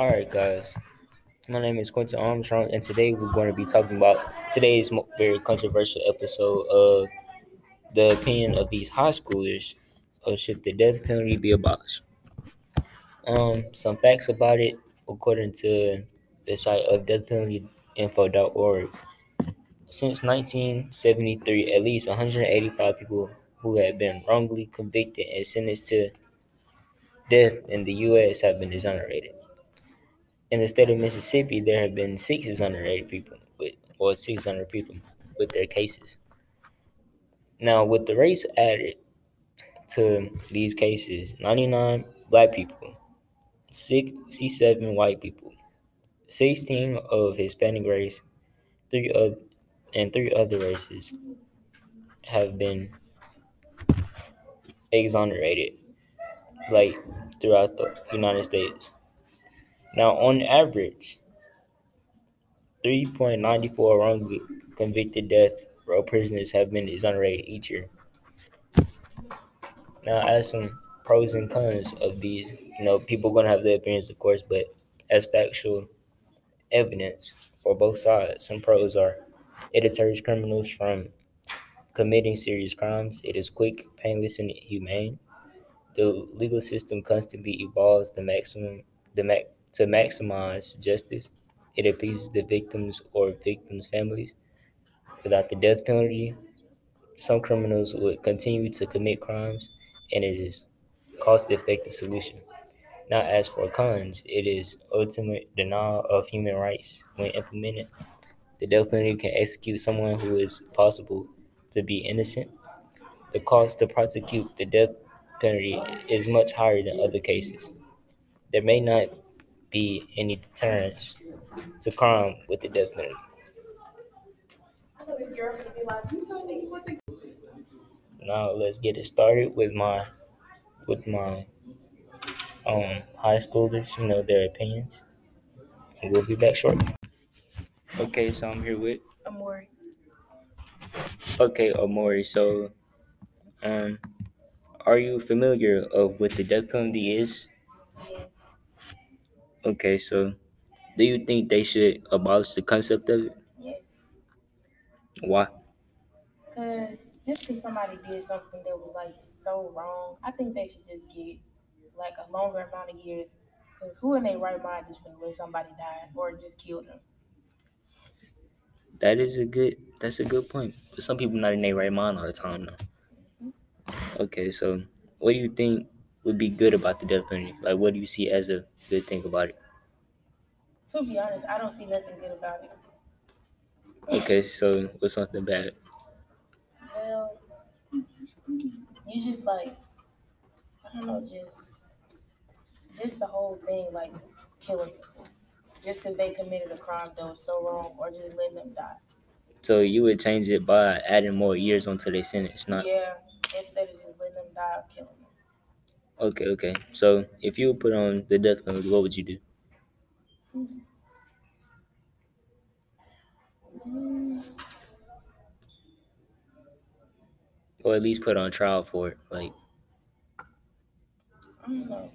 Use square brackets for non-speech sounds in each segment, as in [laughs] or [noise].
All right, guys. My name is Quentin Armstrong, and today we're going to be talking about today's very controversial episode of the opinion of these high schoolers of should the death penalty be abolished. Um, some facts about it, according to the site of deathpenaltyinfo.org. Since 1973, at least 185 people who have been wrongly convicted and sentenced to death in the U.S. have been exonerated. In the state of Mississippi, there have been six exonerated people with, or 600 people with their cases. Now, with the race added to these cases, 99 black people, 67 white people, 16 of Hispanic race, three of and three other races have been exonerated, like throughout the United States. Now, on average, 3.94 wrongly convicted death row prisoners have been exonerated each year. Now, as some pros and cons of these, you know, people gonna have their opinions, of course, but as factual evidence for both sides, some pros are it deters criminals from committing serious crimes. It is quick, painless, and humane. The legal system constantly evolves the maximum the mac, to maximize justice. It appeases the victims or victims' families. Without the death penalty, some criminals would continue to commit crimes, and it is cost-effective solution. Now, as for cons, it is ultimate denial of human rights when implemented. The death penalty can execute someone who is possible to be innocent. The cost to prosecute the death penalty is much higher than other cases. There may not be any deterrence to crime with the death penalty. Now let's get it started with my with my um high schoolers, you know, their opinions. And we'll be back shortly. Okay, so I'm here with Amori. Okay, Amori. So um are you familiar of what the death penalty is? Yes. Okay, so do you think they should abolish the concept of it? Yes. Why? Cause just cause somebody did something that was like so wrong, I think they should just get like a longer amount of years. Cause who in their right mind just finna let somebody die or just kill them? That is a good that's a good point. But some people not in their right mind all the time though. Mm-hmm. Okay, so what do you think would be good about the death penalty? Like what do you see as a good thing about it? To be honest, I don't see nothing good about it. Okay, so what's something bad? Well, you just like I don't know, just just the whole thing, like killing people. Just because they committed a crime that was so wrong, or just letting them die. So you would change it by adding more years onto their sentence, not Yeah, instead of just letting them die killing them. Okay, okay. So if you would put on the death penalty, what would you do? Or at least put on trial for it. Like I don't know.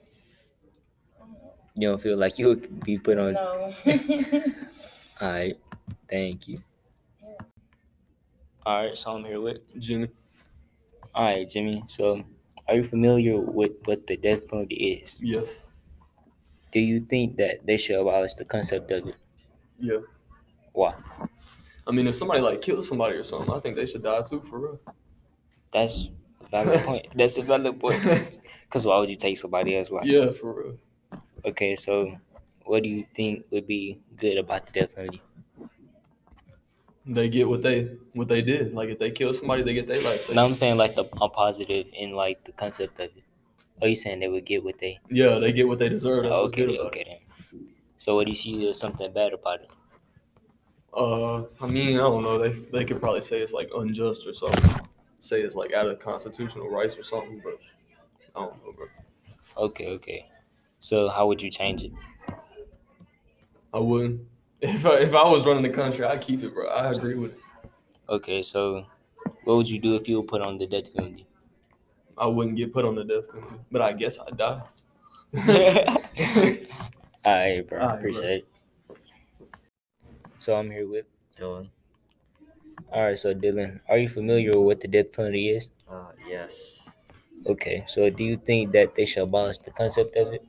I don't know. you don't feel like you would be put on No. [laughs] Alright, thank you. Alright, so I'm here with Jimmy. Alright, Jimmy. So are you familiar with what the death penalty is? Yes. Do you think that they should abolish the concept of it? Yeah. Why? I mean, if somebody like kills somebody or something, I think they should die too, for real. That's a valid point. [laughs] That's a valid point. [laughs] Because why would you take somebody else's life? Yeah, for real. Okay, so what do you think would be good about the death penalty? They get what they what they did. Like if they kill somebody, they get their life. No, I'm saying like the a positive in like the concept of it. Are you saying they would get what they? Yeah, they get what they deserve. That's what's okay, good then, about it. okay then. So what do you see as something bad about it? Uh, I mean, I don't know. They they could probably say it's like unjust or something. Say it's like out of constitutional rights or something, but I don't know, bro. Okay, okay. So how would you change it? I wouldn't. If I if I was running the country, I'd keep it, bro. I agree with it. Okay, so what would you do if you were put on the death penalty? I wouldn't get put on the death penalty, but I guess I'd die. [laughs] All right, bro. All right, Appreciate it. So I'm here with. Dylan. All right, so Dylan, are you familiar with what the death penalty is? Uh, yes. Okay, so do you think that they should abolish the concept of it?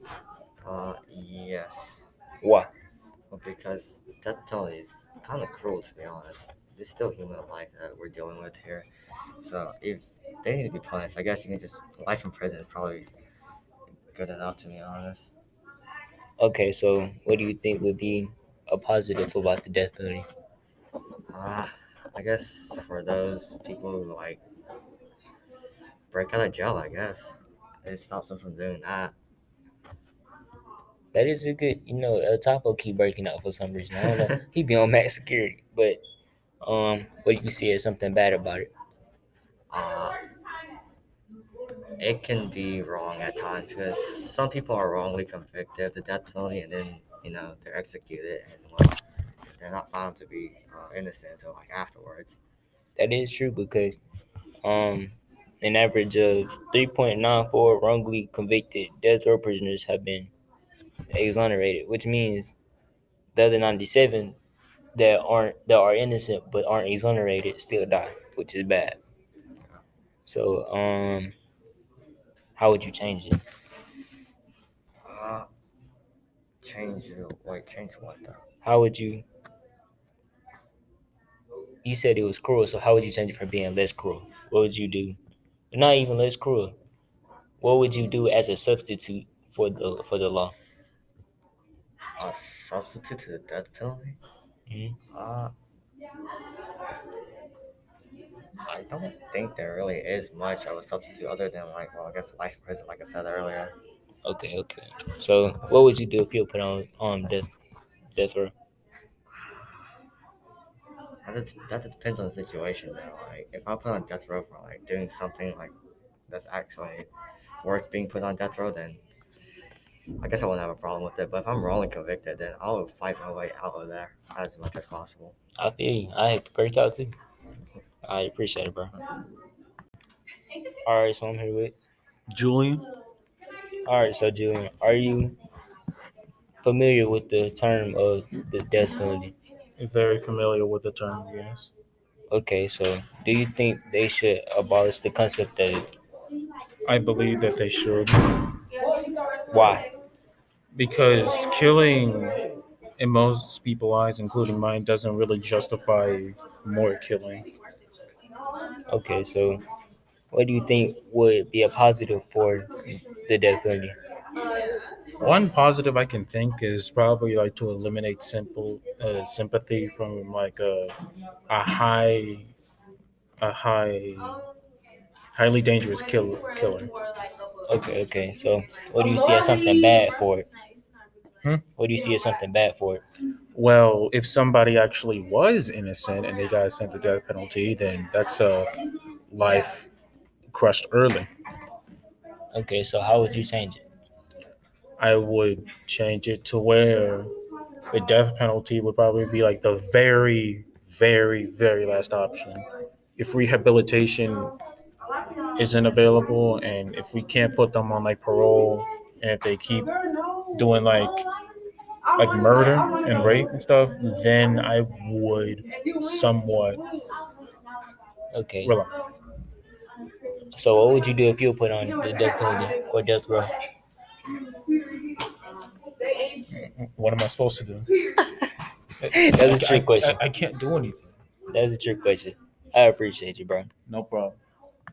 Uh, yes. Why? Because death penalty is kind of cruel, to be honest. It's still human life that we're dealing with here. So if they need to be punished, I guess you can just life in prison is probably good enough, to be honest. Okay, so what do you think would be a positive about the death penalty? Uh, I guess for those people who like break out of jail, I guess it stops them from doing that. That is a good, you know, El Chapo keep breaking out for some reason. I don't know. [laughs] he be on max security, but um, what do you see as something bad about it? uh, it can be wrong at times because some people are wrongly convicted of the death penalty and then you know they're executed and well they're not found to be uh, innocent until like afterwards. That is true because um, an average of 3.94 wrongly convicted death row prisoners have been exonerated, which means the other 97 that aren't that are innocent but aren't exonerated still die, which is bad. So, um, how would you change it? Uh, change your wait, change what though? How would you? You said it was cruel, so how would you change it from being less cruel? What would you do? Not even less cruel. What would you do as a substitute for the for the law? A substitute to the death penalty? Mhm. Uh, I don't think there really is much of a substitute other than like well I guess life prison like I said earlier. Okay, okay. So, what would you do if you put on on death death row? That, that depends on the situation though. Like if I put on death row for like doing something like that's actually worth being put on death row, then I guess I won't have a problem with it. But if I'm wrongly convicted, then I will fight my way out of there as much as possible. I feel you. I have to break out too. I appreciate it, bro. All right, so I'm here with. Julian. All right, so Julian, are you familiar with the term of the death penalty? Very familiar with the term, yes. Okay, so do you think they should abolish the concept of it? I believe that they should Why? Because killing, in most people's eyes, including mine, doesn't really justify more killing. Okay, so what do you think would be a positive for the death penalty? One positive I can think is probably like to eliminate simple uh, sympathy from like a a high a high highly dangerous killer killer. Okay, okay. So what do you see as something bad for it? Hmm? What do you see as something bad for it? Well, if somebody actually was innocent and they got sent to death penalty, then that's a life crushed early. Okay, so how would you change it? I would change it to where the death penalty would probably be like the very, very, very last option. If rehabilitation isn't available and if we can't put them on like parole and if they keep doing like like murder and rape and stuff, then I would somewhat Okay. rely. So what would you do if you were put on the death penalty or death row? What am I supposed to do? That's a I- trick question. I, I can't do anything. That's a trick question. I appreciate you, bro. No problem.